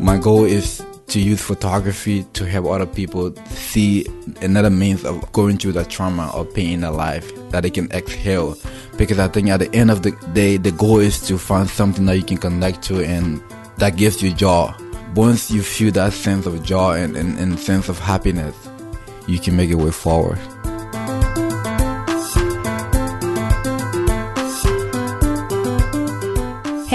My goal is to use photography to help other people see another means of going through the trauma or pain in their life that they can exhale. Because I think at the end of the day, the goal is to find something that you can connect to and that gives you joy. Once you feel that sense of joy and, and, and sense of happiness, you can make your way forward.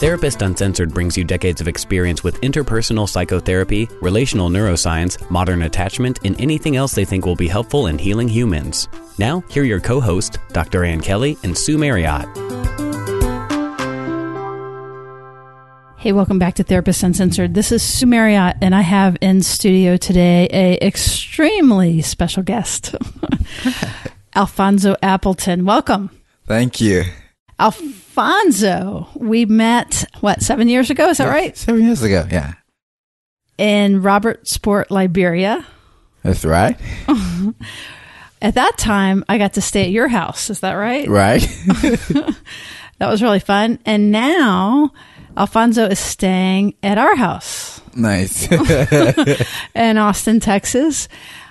Therapist Uncensored brings you decades of experience with interpersonal psychotherapy, relational neuroscience, modern attachment, and anything else they think will be helpful in healing humans. Now, here are your co hosts, Dr. Ann Kelly and Sue Marriott. Hey, welcome back to Therapist Uncensored. This is Sue Marriott, and I have in studio today a extremely special guest, Alphanso Appleton. Welcome. Thank you. Alphanso, we met, what, seven years ago? Is that right? Seven years ago, yeah. In Robertsport, Liberia. That's right. At that time, I got to stay at your house. Is that right? Right. That was really fun. And now, Alphanso is staying at our house nice. in Austin, Texas,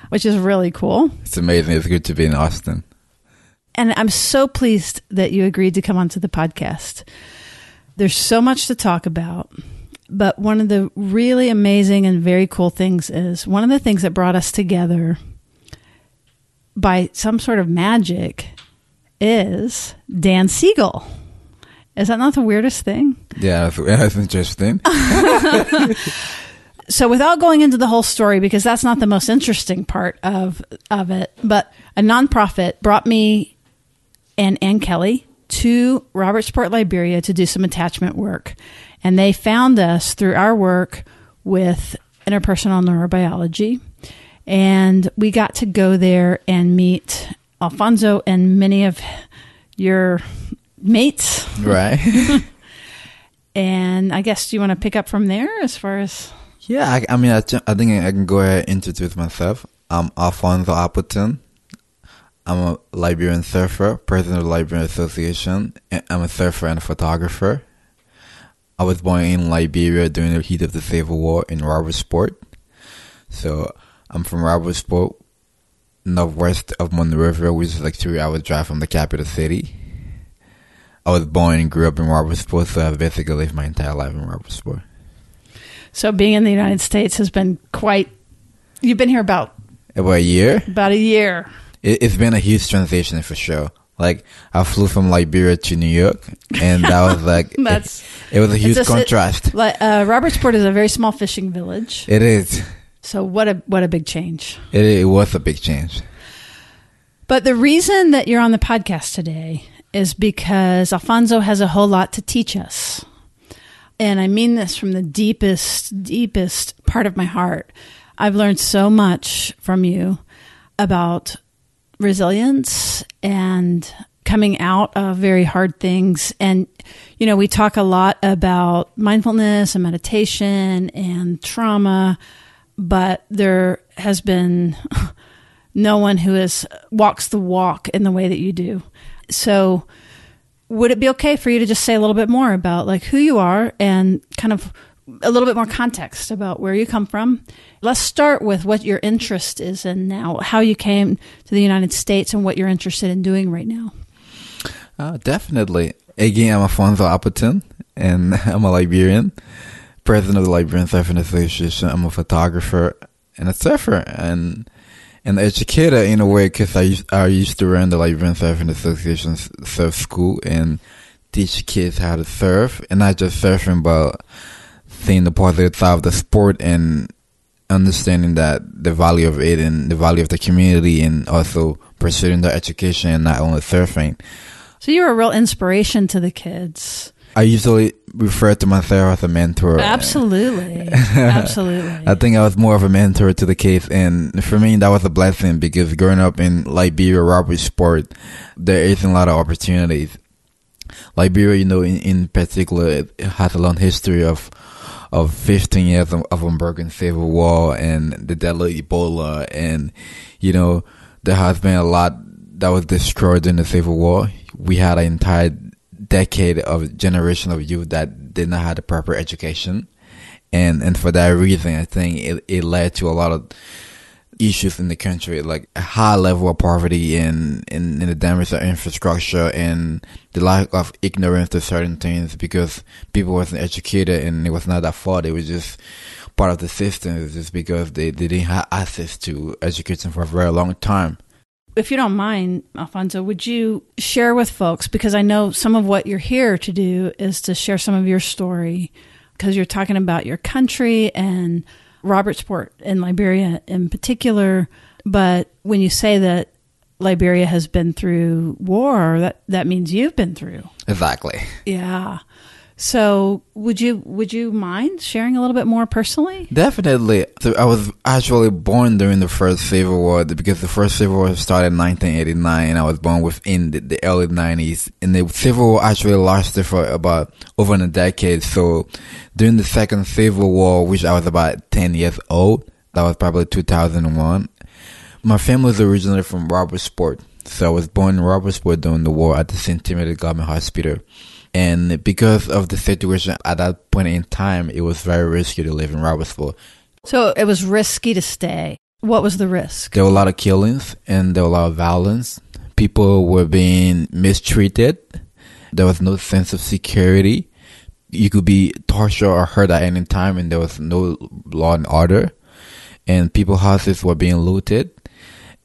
which is really cool. it's amazing. It's good to be in Austin. And I'm so pleased that you agreed to come onto the podcast. There's so much to talk about. But one of the really amazing and very cool things is one of the things that brought us together by some sort of magic is Dan Siegel. Is that not the weirdest thing? Yeah, that's, interesting. so without going into the whole story because that's not the most interesting part of of it but a nonprofit brought me and Ann Kelly to Robertsport Liberia to do some attachment work and they found us through our work with interpersonal neurobiology and we got to go there and meet Alphanso and many of your mates right. and I guess do you want to pick up from there as far as Yeah, I, I mean, I, I think I can go ahead and introduce myself. I'm Alphanso Appleton. I'm a Liberian surfer, president of the Liberian Association. and I'm a surfer and a photographer. I was born in Liberia during the heat of the Civil War in Robertsport. So I'm from Robertsport, northwest of Monrovia, which is like three hours drive from the capital city. I was born and grew up in Robertsport, so I've basically lived my entire life in Robertsport. So being in the United States has been quite. You've been here about About a year. about a year. It, it's been a huge transition for sure. Like I flew from Liberia to New York, and that was like That's- it, it was a huge a- contrast. Like uh, Robertsport is a very small fishing village. It is. So what a what a big change. It, it was a big change. But the reason that you're on the podcast today is because Alfonso has a whole lot to teach us. And I mean this from the deepest, deepest part of my heart. I've learned so much from you about resilience and coming out of very hard things. And, you know, we talk a lot about mindfulness and meditation and trauma, but there has been no one who has walks the walk in the way that you do. So, would it be okay for you to just say a little bit more about like who you are and kind of a little bit more context about where you come from? Let's start with what your interest is in now, how you came to the United States and what you're interested in doing right now. Uh, definitely. Again, I'm Alphanso Appleton, and I'm a Liberian, president of the Liberian Surfing Association. I'm a photographer and a surfer, and an educator in a way because I used, I used to run the Liberian Surfing Association surf school and teach kids how to surf, and not just surfing, but seeing the positive side of the sport and understanding that the value of it and the value of the community, and also pursuing their education and not only surfing. So you were a real inspiration to the kids. I usually refer to myself as a mentor. Absolutely. Absolutely. I think I was more of a mentor to the kids, and for me, that was a blessing because growing up in Liberia, Robertsport, there isn't a lot of opportunities. Liberia, you know, in, in particular, it has a long history of of 15 years of, of unbroken civil war and the deadly Ebola, and you know, there has been a lot that was destroyed in the civil war. We had an entire decade of generation of youth that did not have the proper education, and and for that reason, I think it, it led to a lot of issues in the country, like a high level of poverty and, and the damage of infrastructure and the lack of ignorance to certain things because people wasn't educated and it was not that fault. It was just part of the system. It was just because they, they didn't have access to education for a very long time. If you don't mind, Alphanso, would you share with folks, because I know some of what you're here to do is to share some of your story, because you're talking about your country and Robertsport in Liberia in particular. But when you say that Liberia has been through war, that, that means you've been through. Exactly. Yeah. So would you would you mind sharing a little bit more personally? Definitely. So I was actually born during the first Civil War because the first Civil War started in 1989 and I was born within the, the early 90s. And the Civil War actually lasted for about over a decade. So during the second Civil War, which I was about 10 years old, that was probably 2001. My family is originally from Robertsport. So I was born in Robertsport during the war at the St. Timothy Government Hospital. And because of the situation at that point in time, it was very risky to live in Robertsville. So it was risky to stay. What was the risk? There were a lot of killings and there were a lot of violence. People were being mistreated. There was no sense of security. You could be tortured or hurt at any time and there was no law and order. And people's houses were being looted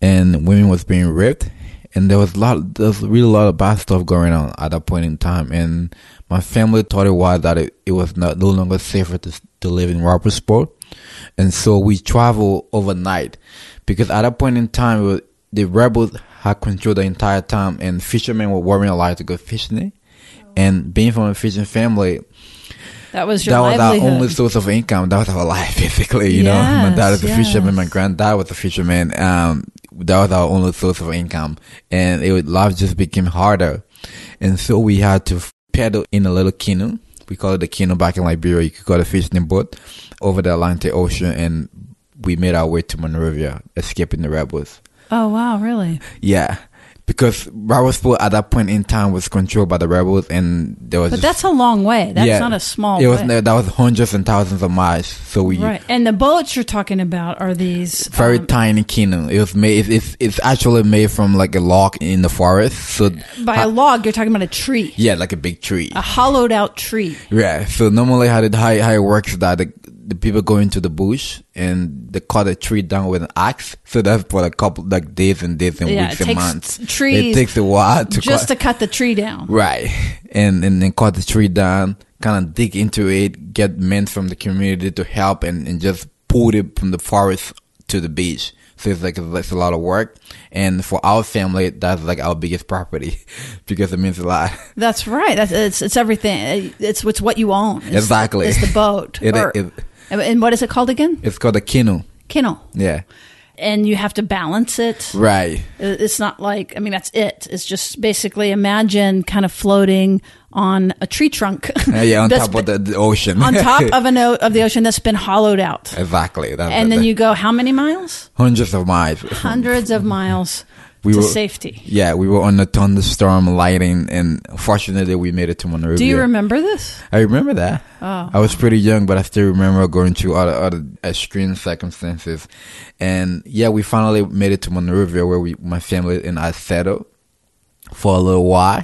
and women was being raped and there was a lot, there was really a lot of bad stuff going on at that point in time. And my family thought it was that it, it was not, no longer safer to, to live in Robertsport. And so we traveled overnight because at that point in time, was, the rebels had control the entire time and fishermen were worrying a lot to go fishing. And being from a fishing family, that was your that was livelihood. our only source of income. That was our life, basically. You know, my dad is a fisherman. My granddad was a fisherman. Um, that was our only source of income, and it would, life just became harder, and so we had to paddle in a little canoe. We call it the canoe back in Liberia. You could call it a fishing boat over the Atlantic Ocean, and we made our way to Monrovia, escaping the rebels. oh wow, really? Yeah. Because Robertsport at that point in time was controlled by the rebels, and there was But just- that's a long way. That's Yeah. not a small it was way. that was hundreds and thousands of miles. So we right. And the boats you're talking about are these very um, tiny canoe. It was made. It's it's actually made from like a log in the forest. So by a log. You're talking about a tree, yeah, like a big tree. a hollowed out tree. Yeah. So normally how it how, how it works is that the, the people go into the bush and they cut a tree down with an axe. So that's for a couple like days and days and Yeah, weeks and months. trees It takes a while to just cut. to cut the tree down. Right. And and then cut the tree down, kind of dig into it, get men from the community to help and, and just pull it from the forest to the beach. So it's like it's a lot of work. And for our family, that's like our biggest property because it means a lot. That's right. That's it's it's everything. It's it's what you own. It's, Exactly. It's the boat. It- Or- it- and what is it called again? It's called a canoe. Kennel. Yeah. And you have to balance it. Right. It's not like I mean that's it. It's just basically imagine kind of floating on a tree trunk. Uh, yeah, on top of the, the ocean. on top of an o- of the ocean that's been hollowed out. exactly. And that- then you go how many miles? hundreds of miles. Hundreds of miles We to were- safety. Yeah, we were on a thunderstorm, lighting, and fortunately we made it to Monrovia. Do you remember this? I remember that. Oh. I was pretty young, but I still remember going through other, other extreme circumstances. And yeah, we finally made it to Monrovia where we, my family and I settled for a little while.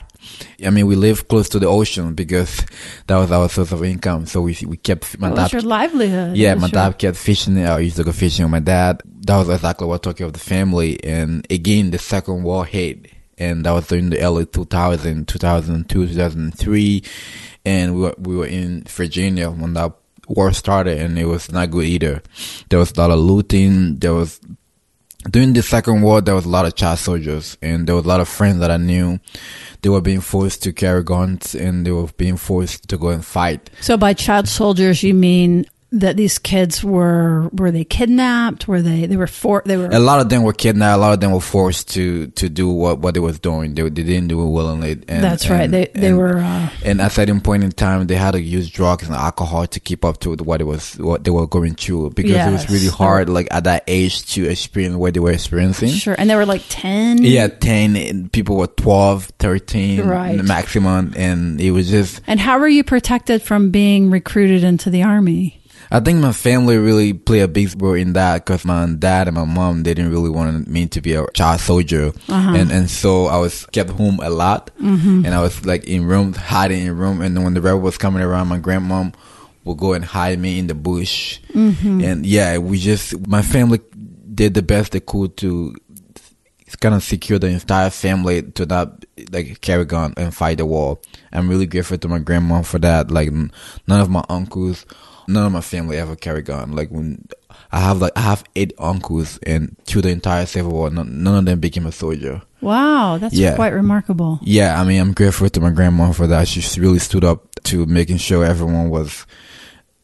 I mean, we lived close to the ocean because that was our source of income. So we, we kept, my was dad, your livelihood? yeah, my your- dad kept fishing. I used to go fishing with my dad. That was exactly what took care of the family. And again, the second war hit. And that was during the early 2000, 2002, 2003. And we were, we were in Virginia when that war started and it was not good either. There was a lot of looting. There was during the Second War, there was a lot of child soldiers, and there was a lot of friends that I knew. They were being forced to carry guns, and they were being forced to go and fight. So by child soldiers, you mean that these kids were were they kidnapped? Were they they were for they were A lot of them were kidnapped. A lot of them were forced to to do what what they was doing. They, they didn't do it willingly. And, That's right. and- They they and- were uh, And at a certain point in time, they had to use drugs and alcohol to keep up to what it was, what they were going through, because it was really hard, like at that age, to experience what they were experiencing. sure, and they were like ten. Yeah, 10, and people were 12, 13, Right. the maximum, and it was just, And how were you protected from being recruited into the army? I think my family really played a big role in that because my dad and my mom they didn't really want me to be a child soldier, Uh-huh. and and so I was kept home a lot, Mm-hmm. and I was like in rooms hiding in room, and when the rebel was coming around, my grandmom would go and hide me in the bush, Mm-hmm. and yeah, we just my family did the best they could to kind of secure the entire family to not like carry gun and fight the war. I'm really grateful to my grandma for that. Like none of my uncles, none of my family ever carry gun. Like when I have like I have eight uncles and through the entire civil war, none, none of them became a soldier. Wow, that's Yeah. quite remarkable. Yeah, I mean I'm grateful to my grandma for that. She really stood up to making sure everyone was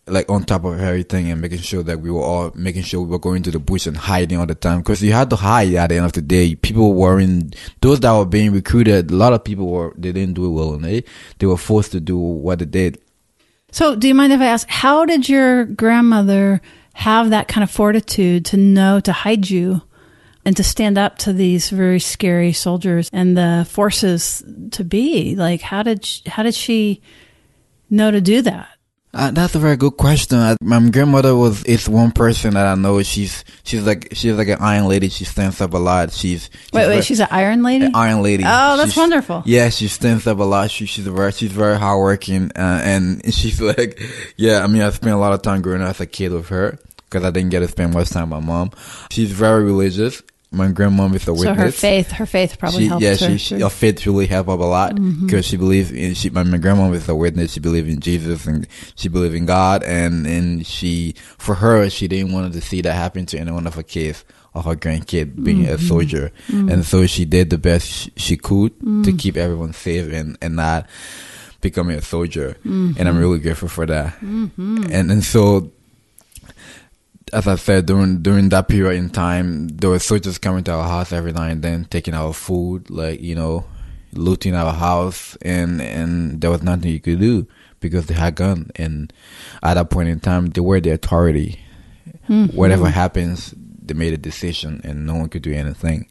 like on top of everything and making sure that we were all making sure we were going to the bush and hiding all the time because you had to hide at the end of the day. People were in those that were being recruited. A lot of people were they didn't do it willingly. They were forced to do what they did. So, do you mind if I ask, how did your grandmother have that kind of fortitude to know to hide you and to stand up to these very scary soldiers and the forces to be? Like, how did she, how did she know to do that? Uh, that's a very good question. I, my grandmother was is one person that I know. She's she's like she's like an iron lady. She stands up a lot. She's, she's Wait, very- wait, she's an Iron Lady. an iron lady. Oh, that's She's- wonderful. Yeah, she stands up a lot. She, she's very, she's very hardworking, uh, and she's like, yeah. I mean, I spent a lot of time growing up as a kid with her because I didn't get to spend much time with my mom. She's very religious. My grandmom is a so witness. her faith, her faith probably She, helped yeah, her. she, she, her faith really helped up a lot Mm-hmm. because she believed in she. My, my grandma is a witness. She believed in Jesus and she believed in God, and and she for her she didn't want to see that happen to any one of her kids or her grandkid being Mm-hmm. a soldier, and so she did the best she, she could to keep everyone safe and and not becoming a soldier, and I'm really grateful for that. And and so as I said, during during that period in time, there were soldiers coming to our house every now and then, taking our food, like you know, looting our house, and and there was nothing you could do because they had gun. And at that point in time, they were the authority. Hmm. Whatever happens, they made a decision, and no one could do anything.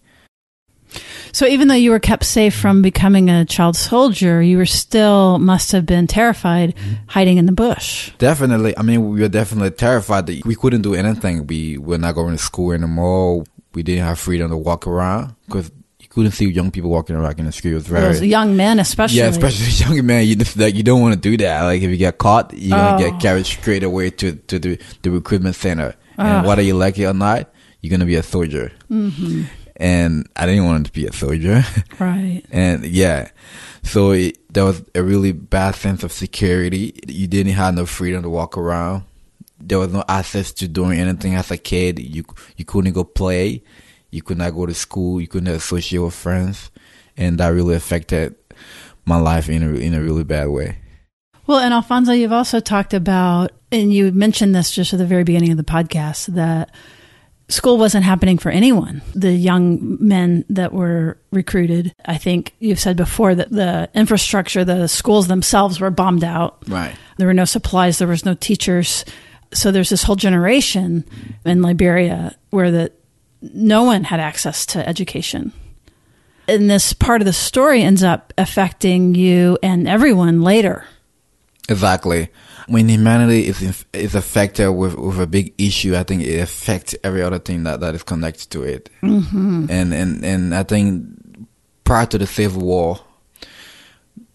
So even though you were kept safe from becoming a child soldier, you were still must have been terrified mm-hmm. hiding in the bush. Definitely. I mean, we were definitely terrified that we couldn't do anything. We were not going to school anymore. We didn't have freedom to walk around because you couldn't see young people walking around in the street. It was very Those young men, especially. Yeah, especially young men. You just like you don't want to do that. Like if you get caught, you're gonna Oh. get carried straight away to to the the recruitment center. And whether you like it or not, you're gonna be a soldier. Mm-hmm. And I didn't want to be a soldier. Right. and yeah, so it, there was a really bad sense of security. You didn't have no freedom to walk around. There was no access to doing anything as a kid. You you couldn't go play. You could not go to school. You couldn't associate with friends, and that really affected my life in a in a really bad way. Well, and Alphanso, you've also talked about, and you mentioned this just at the very beginning of the podcast, that school wasn't happening for anyone. The young men that were recruited, I think you've said before that the infrastructure, the schools themselves were bombed out. Right. There were no supplies, there was no teachers. So there's this whole generation in Liberia where that no one had access to education. And this part of the story ends up affecting you and everyone later. Exactly. When humanity is inf- is affected with, with a big issue, I think it affects every other thing that, that is connected to it. Mm-hmm. And and and I think prior to the Civil War,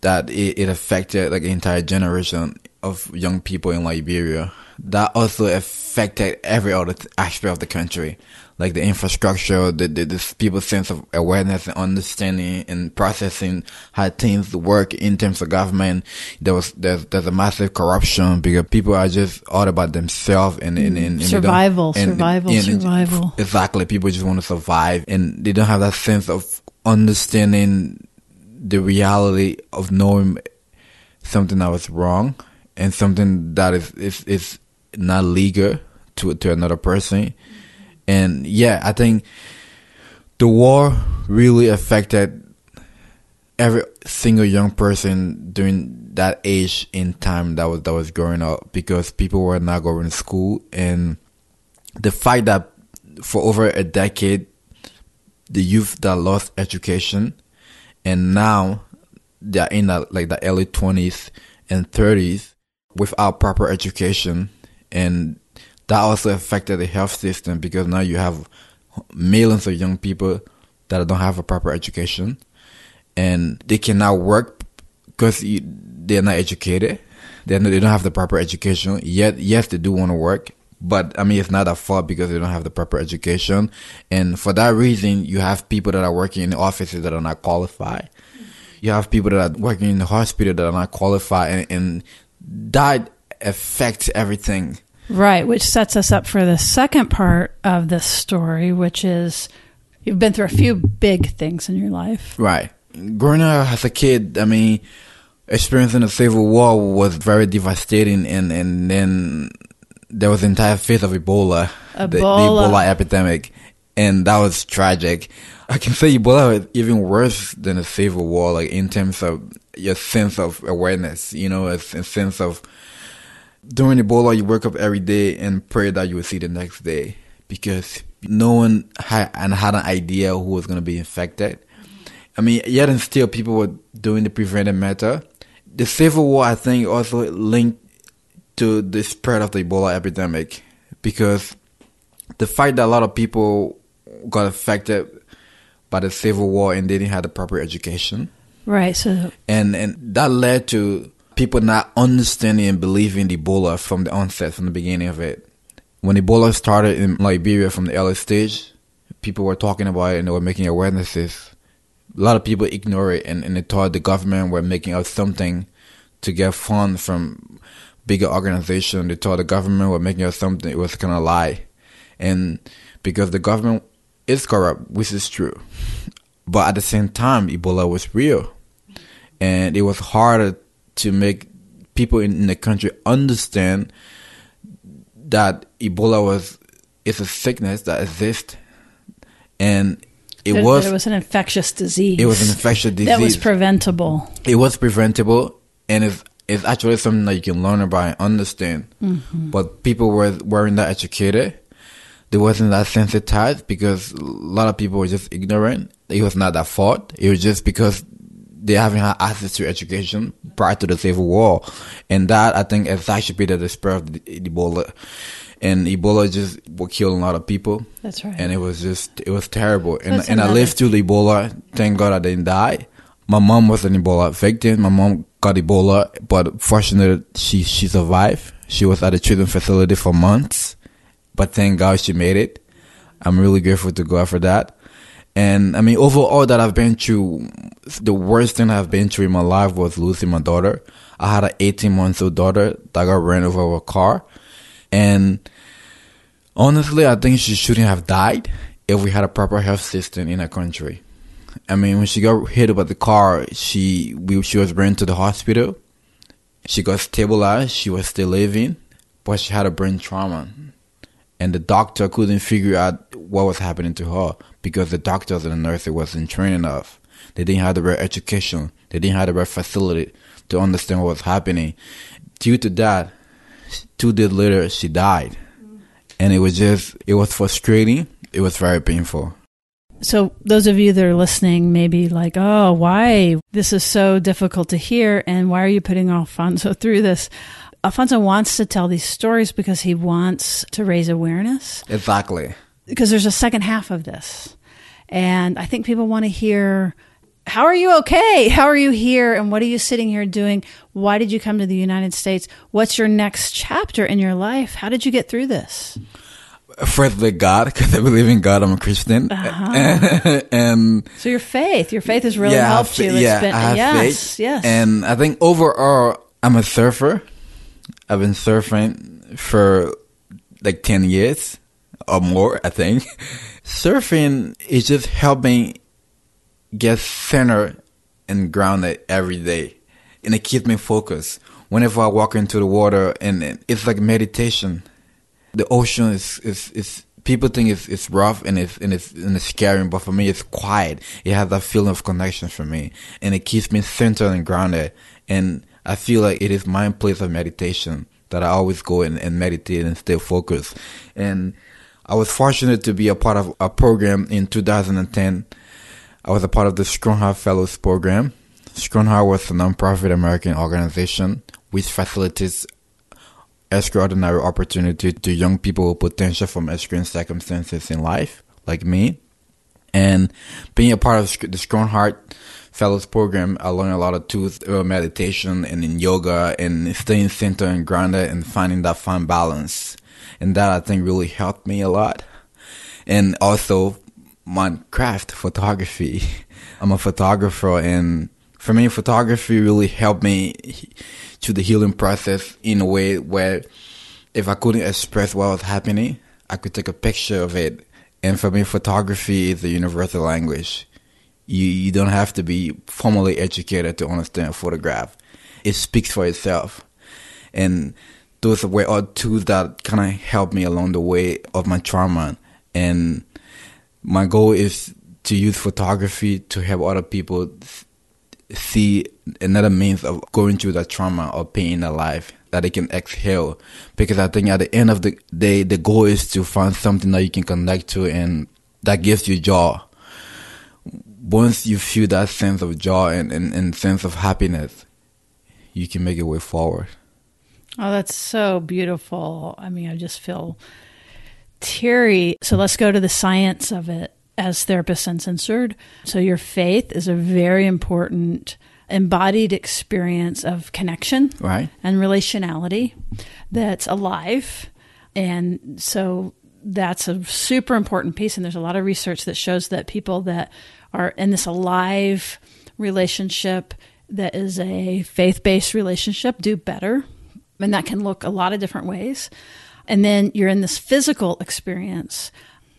that it, it affected like the entire generation of young people in Liberia. That also affected every other aspect of the country, like the infrastructure, the, the, the people's sense of awareness and understanding and processing how things work in terms of government. There was there's there's a massive corruption because people are just all about themselves and, and, and, and Survival, and- survival, and- survival. Exactly, people just want to survive, and they don't have that sense of understanding the reality of knowing something that was wrong and something that is is, is not legal to to another person. And yeah, I think the war really affected every single young person during that age in time that was that was growing up because people were not going to school. And the fact that for over a decade the youth that lost education and now they're in that like the early 20s and 30s without proper education and that also affected the health system because now you have millions of young people that don't have a proper education and they cannot work because they're not educated they they don't have the proper education yet yes they do want to work but I mean, it's not a fault because they don't have the proper education. And for that reason, you have people that are working in offices that are not qualified. You have people that are working in the hospital that are not qualified. And, and that affects everything. Right, which sets us up for the second part of this story, which is you've been through a few big things in your life. Right. Growing up as a kid, I mean, experiencing the Civil War was very devastating. And, and then there was the entire phase of Ebola, The, the Ebola. Ebola epidemic, and that was tragic. I can say Ebola was even worse than the Civil War, like in terms of your sense of awareness, you know, a, a sense of during Ebola, you wake up every day and pray that you will see the next day because no one had, and had an idea who was going to be infected. I mean, yet and still, people were doing the preventive method. The Civil War, I think, also linked to the spread of the Ebola epidemic because the fact that a lot of people got affected by the Civil War and they didn't have the proper education, Right, so and and that led to people not understanding and believing Ebola from the onset, from the beginning of it. When Ebola started in Liberia from the early stage, people were talking about it and they were making awarenesses. A lot of people ignore it and, and they thought the government were making up something to get funds from bigger organization. They thought the government were making up something. It was kind of lie, and because the government is corrupt, which is true, but at the same time, Ebola was real, and it was harder to make people in, in the country understand that Ebola was it's a sickness that exists, and it that- was that it was an infectious disease. it was an infectious disease that was preventable. it was preventable and it's it's actually something that you can learn about and understand. Mm-hmm. But people were weren't that educated. They wasn't that sensitized because a lot of people were just ignorant. It was not their fault. It was just because they haven't had access to education prior to the Civil War, and that I think is that should be the spread of the Ebola. And Ebola just was killing a lot of people That's right. and it was just it was terrible. And and I lived through the Ebola. Thank God I didn't die. My mom was an Ebola victim. My mom got Ebola, but fortunately she she survived. She was at a treatment facility for months, but thank God she made it. I'm really grateful to God for that. And I mean, overall, that I've been through, the worst thing I've been through in my life was losing my daughter. I had an 18 month old daughter that got ran over with a car, and honestly, I think she shouldn't have died if we had a proper health system in our country. I mean, when she got hit by the car, she we, she was ran to the hospital. She got stabilized. She was still living, but she had a brain trauma, and the doctor couldn't figure out what was happening to her because the doctors and the nurses wasn't trained enough. They didn't have the right education. They didn't have the right facility to understand what was happening. Due to that, two days later, she died and it was just it was frustrating it was very painful So, those of you that are listening may be like, oh, why? This is so difficult to hear. And why are you putting Alphanso through this? Alphanso wants to tell these stories because he wants to raise awareness. exactly Because there's a second half of this. And I think people want to hear how are you okay? How are you here? And what are you sitting here doing? Why did you come to the United States? What's your next chapter in your life? How did you get through this? Firstly, God, because I believe in God. I'm a Christian, Uh-huh. and So your faith, your faith has really yeah, helped you. It's yeah, been- I have yes, faith. yes. And I think overall, I'm a surfer. I've been surfing for like 10 years or more, I think. Surfing is just helping get centered and grounded every day. And it keeps me focused. Whenever I walk into the water and and it's like meditation. The ocean is, is, is people think it's, it's rough and it's, and it's, and it's scary, but for me it's quiet. It has that feeling of connection for me and it keeps me centered and grounded. And I feel like it is my place of meditation that I always go and, and meditate and stay focused. And I was fortunate to be a part of a program in 2010. I was a part of the Strongheart Fellows program. Strongheart was a nonprofit American organization which facilitates extraordinary opportunity to young people with potential from extreme circumstances in life, like me. And being a part of the Strong Fellows program, I learned a lot of tools, meditation and in yoga and staying centered and grounded and finding that fine balance. And that I think really helped me a lot. And also my craft, photography. I'm a photographer and for me, photography really helped me to the healing process in a way where if I couldn't express what was happening, I could take a picture of it. And for me, photography is a universal language. You you don't have to be formally educated to understand a photograph. It speaks for itself. And those were all tools that kind of helped me along the way of my trauma. And my goal is to use photography to help other people see another means of going through that trauma or pain in their life that they can exhale. Because I think at the end of the day, the goal is to find something that you can connect to and that gives you joy. Once you feel that sense of joy and, and, and sense of happiness, you can make your way forward. Oh, that's so beautiful. I mean, I just feel teary. So let's go to the science of it as therapist uncensored. So your faith is a very important embodied experience of connection Right? and relationality that's alive. And so that's a super important piece. And there's a lot of research that shows that people that are in this alive relationship that is a faith based relationship do better. And that can look a lot of different ways. And then you're in this physical experience.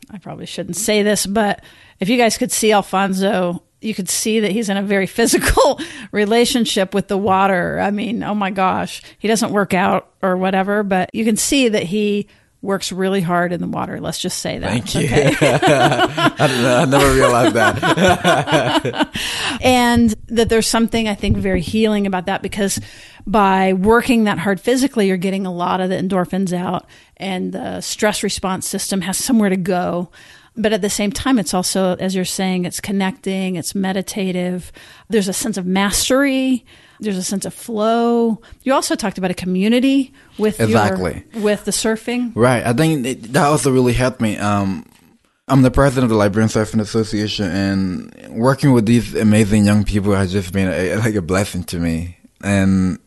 I probably shouldn't say this, but if you guys could see Alphanso, you could see that he's in a very physical relationship with the water. I mean, oh my gosh, he doesn't work out or whatever, but you can see that he works really hard in the water. Let's just say that. Thank you. okay? I, I never realized that. and that there's something I think very healing about that because by working that hard physically, you're getting a lot of the endorphins out and the stress response system has somewhere to go. But at the same time, it's also, as you're saying, it's connecting, it's meditative. There's a sense of mastery. There's a sense of flow. You also talked about a community with your- Exactly. with the surfing. Right. I think it, that also really helped me. Um, I'm the president of the Liberian Surfing Association, and working with these amazing young people has just been a, like a blessing to me. And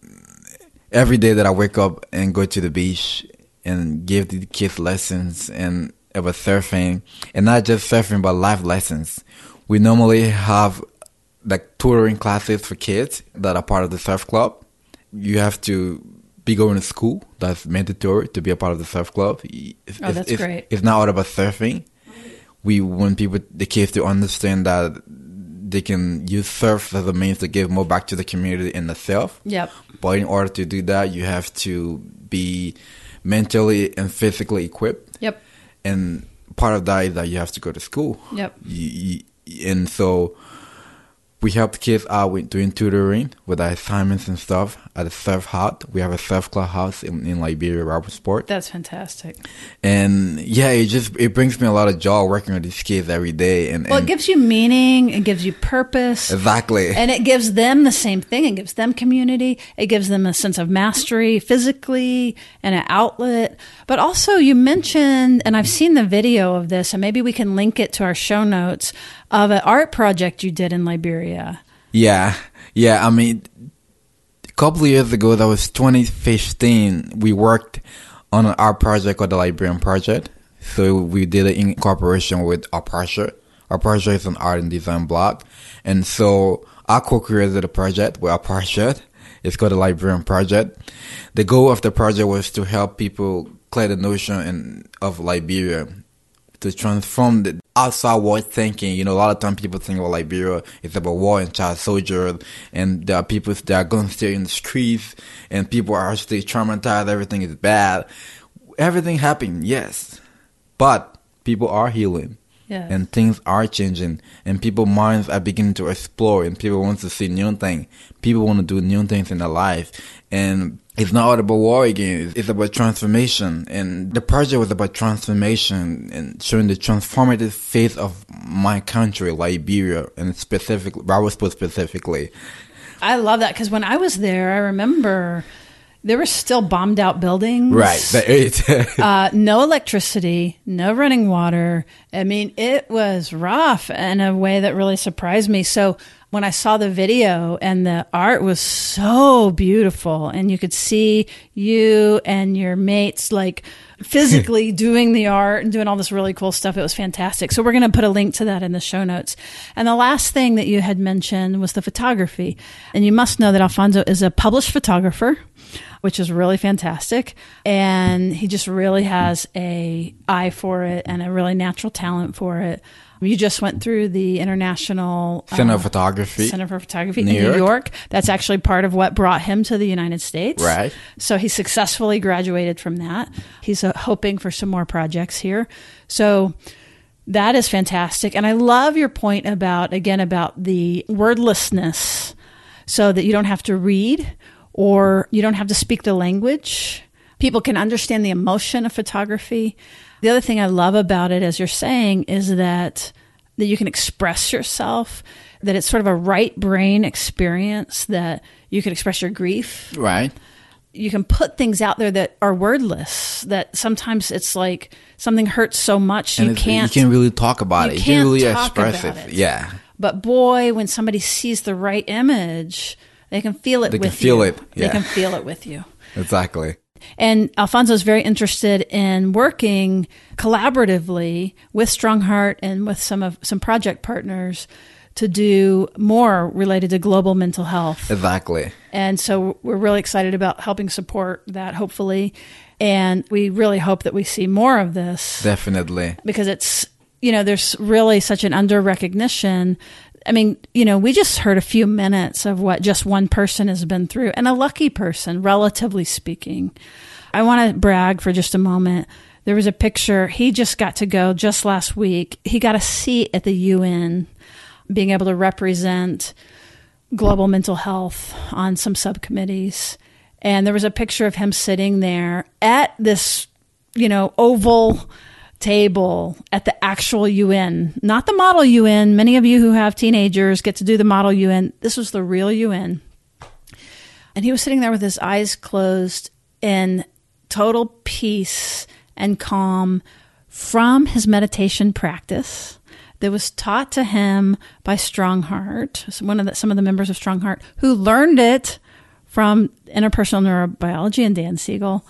every day that I wake up and go to the beach and give the kids lessons and about surfing, and not just surfing, but life lessons. We normally have like tutoring classes for kids that are part of the surf club. You have to be going to school. That's mandatory to be a part of the surf club. It's, Oh, that's it's, great. It's not all about surfing. We want people, the kids, to understand that they can use surf as a means to give more back to the community and the self. Yep. But in order to do that, you have to be mentally and physically equipped. Yep. And part of that is that you have to go to school. Yep. You- you- and so we help kids out with doing tutoring with our assignments and stuff at a surf hut. We have a surf club house in, in Liberia, Robertsport. That's fantastic. And yeah, it just it brings me a lot of joy working with these kids every day. And, Well, it gives you meaning, it gives you purpose. exactly. And it gives them the same thing. It gives them community. It gives them a sense of mastery physically and an outlet. But also, you mentioned, and I've seen the video of this, and maybe we can link it to our show notes of an art project you did in Liberia. Yeah, yeah. I mean, a couple of years ago, that was 2015. We worked on an art project called the Liberian Project. So we did it in cooperation with Aparsha. Aparsha is an art and design blog, and so I co-created the project with Aparsha. It's called the Liberian Project. The goal of the project was to help people clear the notion in, of Liberia to transform the outside world thinking. You know, a lot of times people think about Liberia, it's about war and child soldiers, and there are people that are going to stay in the streets, and people are still traumatized, everything is bad. Everything happened, yes. But people are healing. Yes. And things are changing, and people's minds are beginning to explore, and people want to see new things. People want to do new things in their life, and it's not all about war again. It's about transformation, and the project was about transformation and showing the transformative face of my country, Liberia, and specifically, Robertsport specifically. I love that because when I was there, I remember there were still bombed out buildings. Right. Uh, no electricity, no running water. I mean, it was rough in a way that really surprised me. So when I saw the video and the art was so beautiful, and you could see you and your mates like physically doing the art and doing all this really cool stuff. It was fantastic. So we're going to put a link to that in the show notes. And the last thing that you had mentioned was the photography. And you must know that Alphanso is a published photographer which is really fantastic. And he just really has a eye for it and a really natural talent for it. You just went through the International Center uh, of Photography. Center for Photography New in New York. York. That's actually part of what brought him to the United States. Right. So he successfully graduated from that. He's uh, hoping for some more projects here. So that is fantastic. And I love your point about, again, about the wordlessness so that you don't have to read or you don't have to speak the language. People can understand the emotion of photography. The other thing I love about it, as you're saying, is that that you can express yourself, that it's sort of a right brain experience, that you can express your grief, right. you can put things out there that are wordless. That sometimes it's like something hurts so much And you can't. you can't really talk about you it. You can't really express it. it. Yeah. But boy, when somebody sees the right image, they can feel it They can feel you. it, They can feel it with you. Exactly. And Alphanso is very interested in working collaboratively with Strongheart and with some of some project partners to do more related to global mental health. Exactly. And so we're really excited about helping support that, hopefully. And we really hope that we see more of this Definitely. because it's, you know, there's really such an under recognition. I mean, you know, we just heard a few minutes of what just one person has been through and a lucky person, relatively speaking. I want to brag for just a moment. There was a picture. He just got to go just last week. He got a seat at the UN, being able to represent global mental health on some subcommittees. And there was a picture of him sitting there at this, you know, oval table at the actual UN, not the model UN. Many of you who have teenagers get to do the model UN. This was the real UN. And he was sitting there with his eyes closed in total peace and calm from his meditation practice that was taught to him by Strongheart, one of the, some of the members of Strongheart, who learned it from interpersonal neurobiology and Dan Siegel.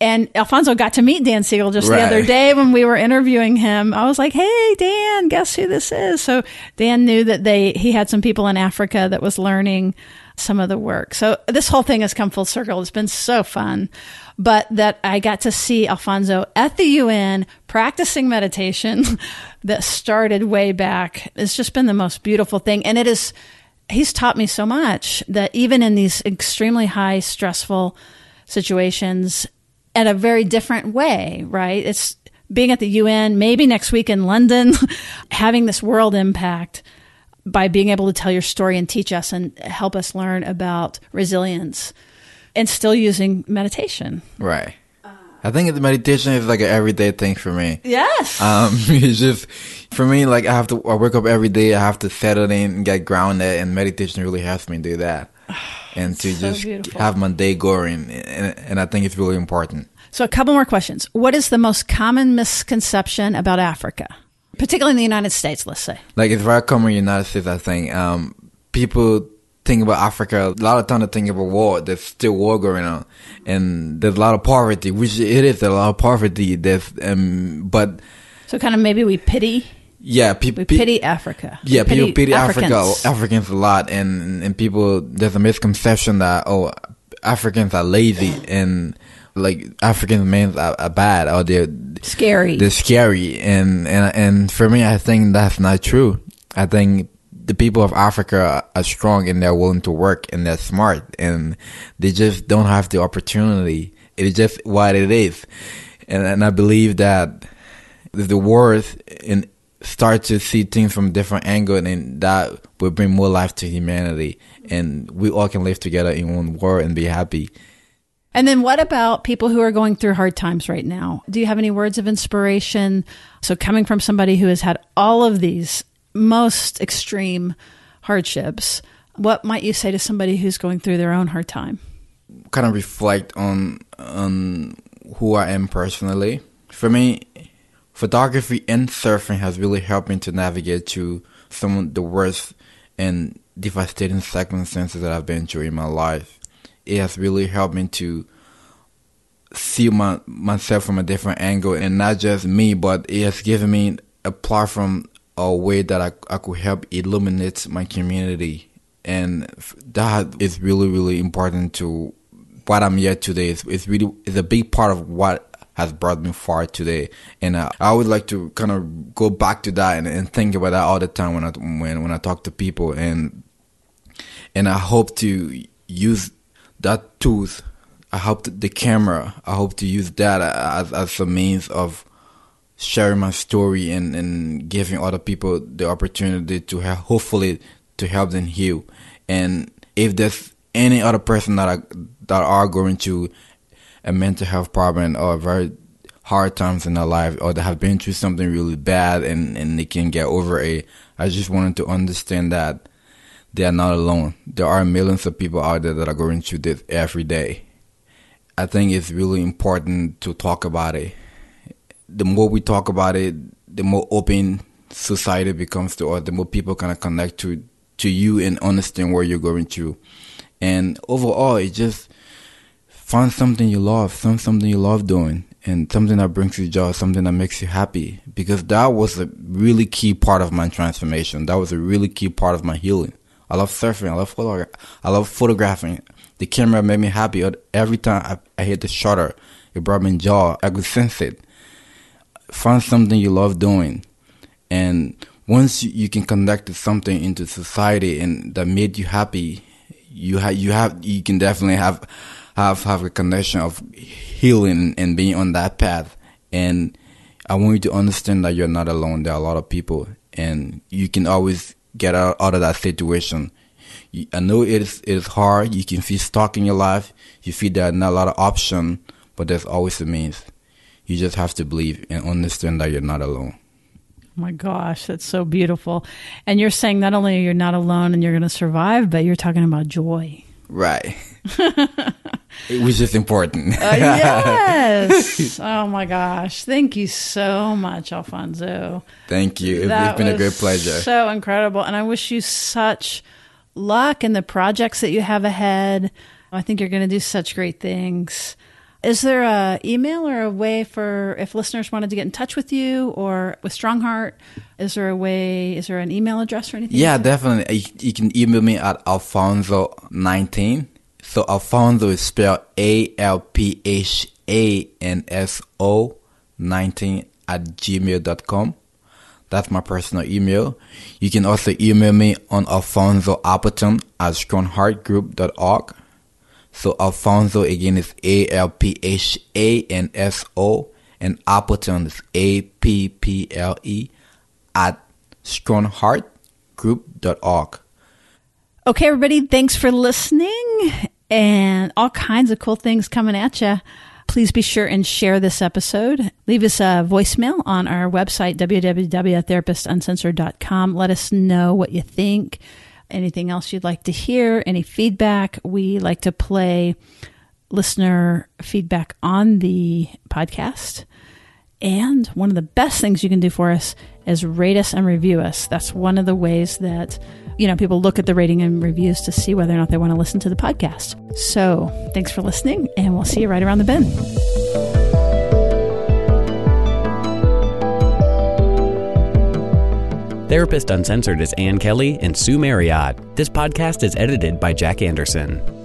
And Alphanso got to meet Dan Siegel just the other day when we were interviewing him. I was like, "Hey, Dan, guess who this is?" So Dan knew that they he had some people in Africa that was learning some of the work. So this whole thing has come full circle. It's been so fun. But that I got to see Alphanso at the UN practicing meditation that started way back. It's just been the most beautiful thing. And it is, he's taught me so much that even in these extremely high stressful situations, at a very different way, right? It's being at the UN, maybe next week in London, having this world impact by being able to tell your story and teach us and help us learn about resilience and still using meditation. Right. I think the meditation is like an everyday thing for me. Yes. Um, it's just for me, like I have to, I wake up every day. I have to settle in and get grounded, and meditation really helps me do that, and to so just beautiful. have my day going. And, and I think it's really important. so, a couple more questions. What is the most common misconception about Africa? particularly in the United States, let's say. Like it's very common in the United States. I think um, people think about Africa. A lot of time to think about war. There's still war going on, and there's a lot of poverty, which it is. There's a lot of poverty. There's um, but So kind of maybe we pity yeah, people we pity Africa. Yeah, We people pity Africa, Africans. Oh, Africans a lot, and and people there's a misconception that oh, Africans are lazy and like African men are, are bad or they're Scary. they're scary, and and and for me, I think that's not true. I think the people of Africa are strong and they're willing to work and they're smart and they just don't have the opportunity. It's just what it is, and and I believe that the world and start to see things from a different angle and that will bring more life to humanity and we all can live together in one world and be happy And then what about people who are going through hard times right now? Do you have any words of inspiration? So coming from somebody who has had all of these most extreme hardships, what might you say to somebody who's going through their own hard time? kind of reflect on on who I am personally. For me, photography and surfing has really helped me to navigate through some of the worst and devastating circumstances that I've been through in my life. It has really helped me to see my myself from a different angle and not just me, but it has given me a platform, a way that I, I could help illuminate my community. And that is really, really important to what I'm here today. It's, it's really, it's a big part of what has brought me far today. And uh, I would like to kind of go back to that and, and think about that all the time when I, when, when I talk to people. And, and I hope to use that tools. I hope that the camera. I hope to use that as as a means of sharing my story and and giving other people the opportunity to have, hopefully to help them heal. And if there's any other person that I, that are going through a mental health problem or very hard times in their life or they have been through something really bad and and they can get over it, I just wanted to understand that they are not alone. There are millions of people out there that are going through this every day. I think it's really important to talk about it. The more we talk about it, the more open society becomes to us, the more people kind of connect to, to you and understand what you're going through. And overall, it just find something you love, find something you love doing, and something that brings you joy, something that makes you happy. Because that was a really key part of my transformation. That was a really key part of my healing. I love surfing. I love photogra- I love photographing. The camera made me happy. Every time I, I hit the shutter, it brought me joy. I could sense it. Find something you love doing, and once you, can connect to something into society and that made you happy, you have you have you can definitely have have have a connection of healing and being on that path. And I want you to understand that you're not alone. There are a lot of people, and you can always get out, out of that situation. I know it is it is hard. You can feel stuck in your life. You feel there are not a lot of option, but there's always a means. You just have to believe and understand that you're not alone. Oh my gosh, that's so beautiful. And you're saying not only you're not alone and you're going to survive, but you're talking about joy. Right. Which just important. Uh, yes. oh my gosh. Thank you so much, Alphanso. Thank you. It, it's been a great pleasure. So incredible. And I wish you such luck in the projects that you have ahead. I think you're going to do such great things. Is there a email or a way for if listeners wanted to get in touch with you or with Strongheart? Is there a way? Is there an email address or anything? Yeah, definitely. You, you can email me at Alphanso19. So Alphanso is spelled A L P H A N S O 19 at gmail.com. That's my personal email. You can also email me on Alphanso Appleton at strongheartgroup.org. So Alphanso again is A L P H A N S O and Appleton is A P P L E at strongheartgroup.org. Okay, everybody, thanks for listening and all kinds of cool things coming at you. Please be sure and share this episode. Leave us a voicemail on our website, www.therapistuncensored.com. Let us know what you think. Anything else you'd like to hear, any feedback. We like to play listener feedback on the podcast. And one of the best things you can do for us is rate us and review us. That's one of the ways that you know people look at the rating and reviews to see whether or not they want to listen to the podcast. So thanks for listening, and we'll see you right around the bend. Therapist Uncensored is Ann Kelly and Sue Marriott. This podcast is edited by Jack Anderson.